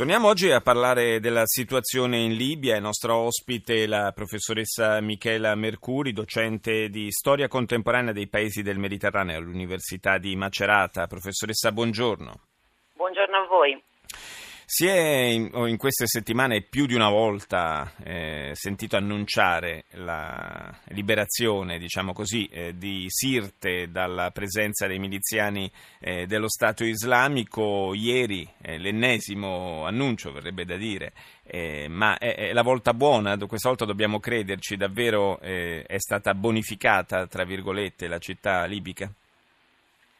Torniamo oggi a parlare della situazione in Libia. Il nostro ospite è la professoressa Michela Mercuri, docente di storia contemporanea dei paesi del Mediterraneo all'Università di Macerata. Professoressa, buongiorno. Buongiorno a voi. Si è in, in, queste settimane più di una volta eh, sentito annunciare la liberazione, diciamo così, eh, di Sirte dalla presenza dei miliziani eh, dello Stato islamico. Ieri eh, l'ennesimo annuncio, verrebbe da dire, eh, ma è, è, la volta buona, questa volta dobbiamo crederci, davvero eh, è stata bonificata, tra virgolette, la città libica?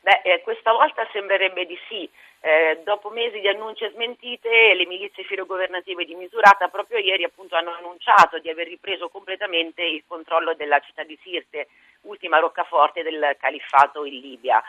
Beh, questa volta sembrerebbe di sì. Eh, dopo mesi di annunci e smentite, le milizie filogovernative di Misurata proprio ieri appunto, hanno annunciato di aver ripreso completamente il controllo della città di Sirte, ultima roccaforte del califfato in Libia.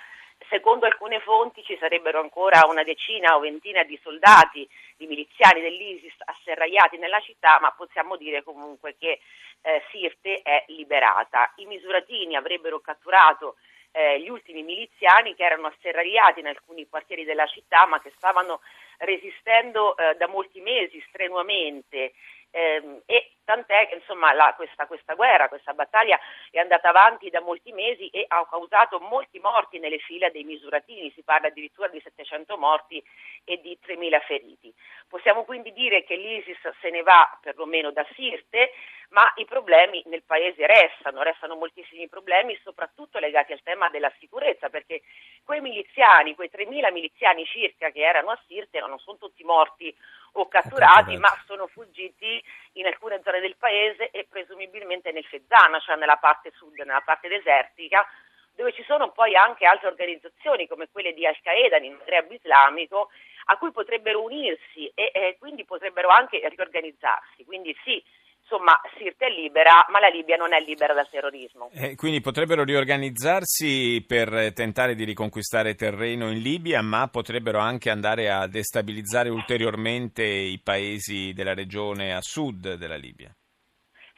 Secondo alcune fonti ci sarebbero ancora una decina o ventina di soldati, di miliziani dell'ISIS asserragliati nella città, ma possiamo dire comunque che eh, Sirte è liberata. I misuratini avrebbero catturato eh, gli ultimi miliziani che erano asserragliati in alcuni quartieri della città ma che stavano resistendo eh, da molti mesi strenuamente ehm, e tant'è che insomma, la, questa, questa, guerra, questa battaglia è andata avanti da molti mesi e ha causato molti morti nelle fila dei misuratini, si parla addirittura di 700 morti e di 3.000 feriti. Possiamo quindi dire che l'ISIS se ne va perlomeno da Sirte, ma i problemi nel paese restano, restano moltissimi problemi soprattutto legati al tema della sicurezza, perché quei miliziani, quei 3.000 miliziani circa che erano a Sirte non sono tutti morti o catturati, ma sono fuggiti in alcune zone del paese e presumibilmente nel Fezzana, cioè nella parte sud, nella parte desertica, dove ci sono poi anche altre organizzazioni come quelle di Al-Qaeda nel Maghreb islamico a cui potrebbero unirsi e, e quindi potrebbero anche riorganizzarsi. Quindi sì, insomma Sirte è libera, ma la Libia non è libera dal terrorismo. Eh, quindi potrebbero riorganizzarsi per tentare di riconquistare terreno in Libia, ma potrebbero anche andare a destabilizzare ulteriormente i paesi della regione a sud della Libia.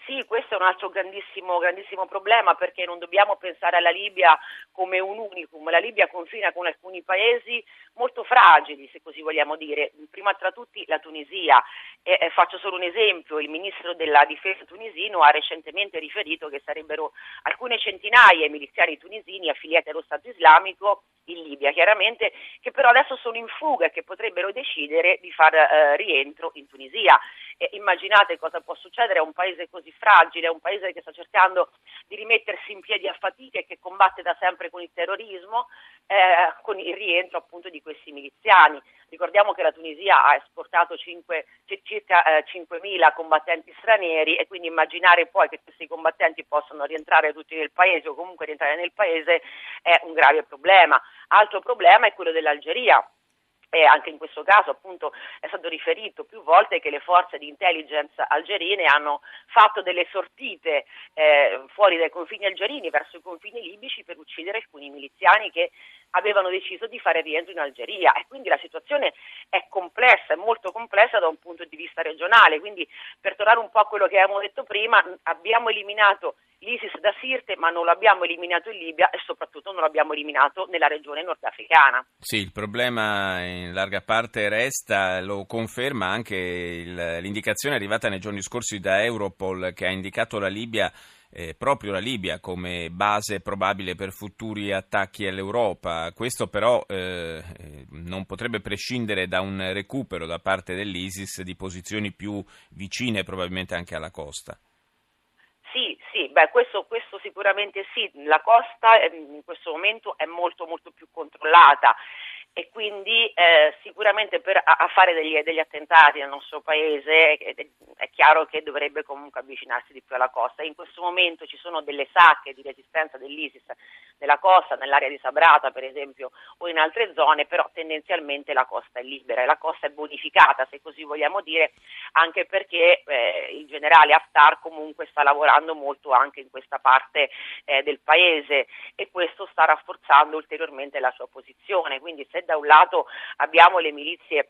Sì, questo è un altro grandissimo, grandissimo, problema perché non dobbiamo pensare alla Libia come un unicum. La Libia confina con alcuni paesi molto fragili, se così vogliamo dire. Prima tra tutti la Tunisia. E, eh, faccio solo un esempio, il ministro della difesa tunisino ha recentemente riferito che sarebbero alcune centinaia i miliziani tunisini affiliati allo Stato islamico in Libia, chiaramente, che però adesso sono in fuga e che potrebbero decidere di far eh, rientro in Tunisia. Immaginate cosa può succedere a un paese così fragile, a un paese che sta cercando di rimettersi in piedi a fatica e che combatte da sempre con il terrorismo, eh, con il rientro appunto di questi miliziani. Ricordiamo che la Tunisia ha esportato 5, circa eh, 5.000 combattenti stranieri e quindi immaginare poi che questi combattenti possano rientrare tutti nel paese o comunque rientrare nel paese è un grave problema. Altro problema è quello dell'Algeria e anche in questo caso appunto è stato riferito più volte che le forze di intelligence algerine hanno fatto delle sortite eh, fuori dai confini algerini verso i confini libici per uccidere alcuni miliziani che avevano deciso di fare rientro in Algeria e quindi la situazione è complessa, è molto complessa da un punto di vista regionale, quindi per tornare un po' a quello che avevamo detto prima, abbiamo eliminato l'ISIS da Sirte ma non l'abbiamo eliminato in Libia e soprattutto non l'abbiamo eliminato nella regione nordafricana. Sì, il problema in larga parte resta, lo conferma anche il, l'indicazione arrivata nei giorni scorsi da Europol che ha indicato la Libia eh, proprio la Libia come base probabile per futuri attacchi all'Europa. Questo però eh, non potrebbe prescindere da un recupero da parte dell'ISIS di posizioni più vicine probabilmente anche alla costa. Sì, sì, beh, questo, questo, sicuramente sì, la costa ehm, in questo momento è molto molto più controllata e quindi eh, sicuramente per, a, a fare degli, degli, attentati nel nostro paese è, è, chiaro che dovrebbe comunque avvicinarsi di più alla costa. In questo momento ci sono delle sacche di resistenza dell'ISIS nella costa, nell'area di Sabrata per esempio o in altre zone, però tendenzialmente la costa è libera e la costa è bonificata se così vogliamo dire, anche perché eh, il generale Haftar comunque sta lavorando molto anche in questa parte eh, del paese e questo sta rafforzando ulteriormente la sua posizione. Quindi se da un lato abbiamo le milizie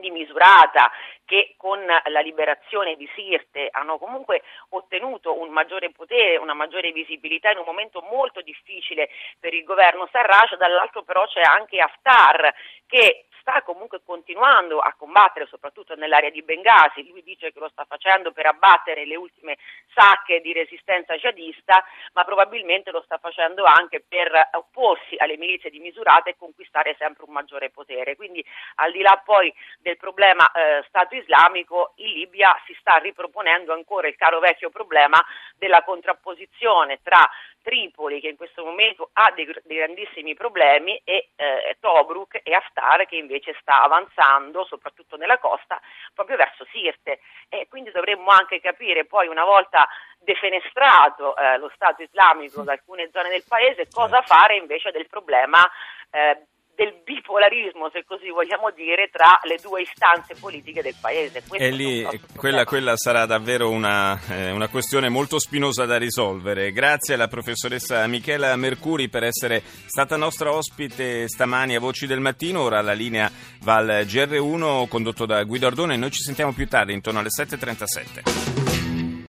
di Misurata che con la liberazione di Sirte hanno comunque ottenuto un maggiore potere, una maggiore visibilità in un momento molto difficile per il governo Sarraj, dall'altro però c'è anche Haftar che sta comunque continuando a combattere soprattutto nell'area di Bengasi, lui dice che lo sta facendo per abbattere le ultime sacche di resistenza jihadista, ma probabilmente lo sta facendo anche per opporsi alle milizie di Misurata e conquistare sempre un maggiore potere. Quindi al di là poi del problema eh, Stato islamico, in Libia si sta riproponendo ancora il caro vecchio problema della contrapposizione tra Tripoli che in questo momento ha dei, dei grandissimi problemi e eh, Tobruk e Haftar che invece sta avanzando soprattutto nella costa proprio verso Sirte. E quindi dovremmo anche capire poi una volta defenestrato eh, lo Stato islamico da alcune zone del paese cosa fare invece del problema eh, del bipolarismo, se così vogliamo dire, tra le due istanze politiche del Paese. Questo e lì quella, quella, sarà davvero una, eh, una, questione molto spinosa da risolvere. Grazie alla professoressa Michela Mercuri per essere stata nostra ospite stamani a Voci del Mattino. Ora la linea va al GR1 condotto da Guido Ardone. Noi ci sentiamo più tardi, intorno alle 7.37.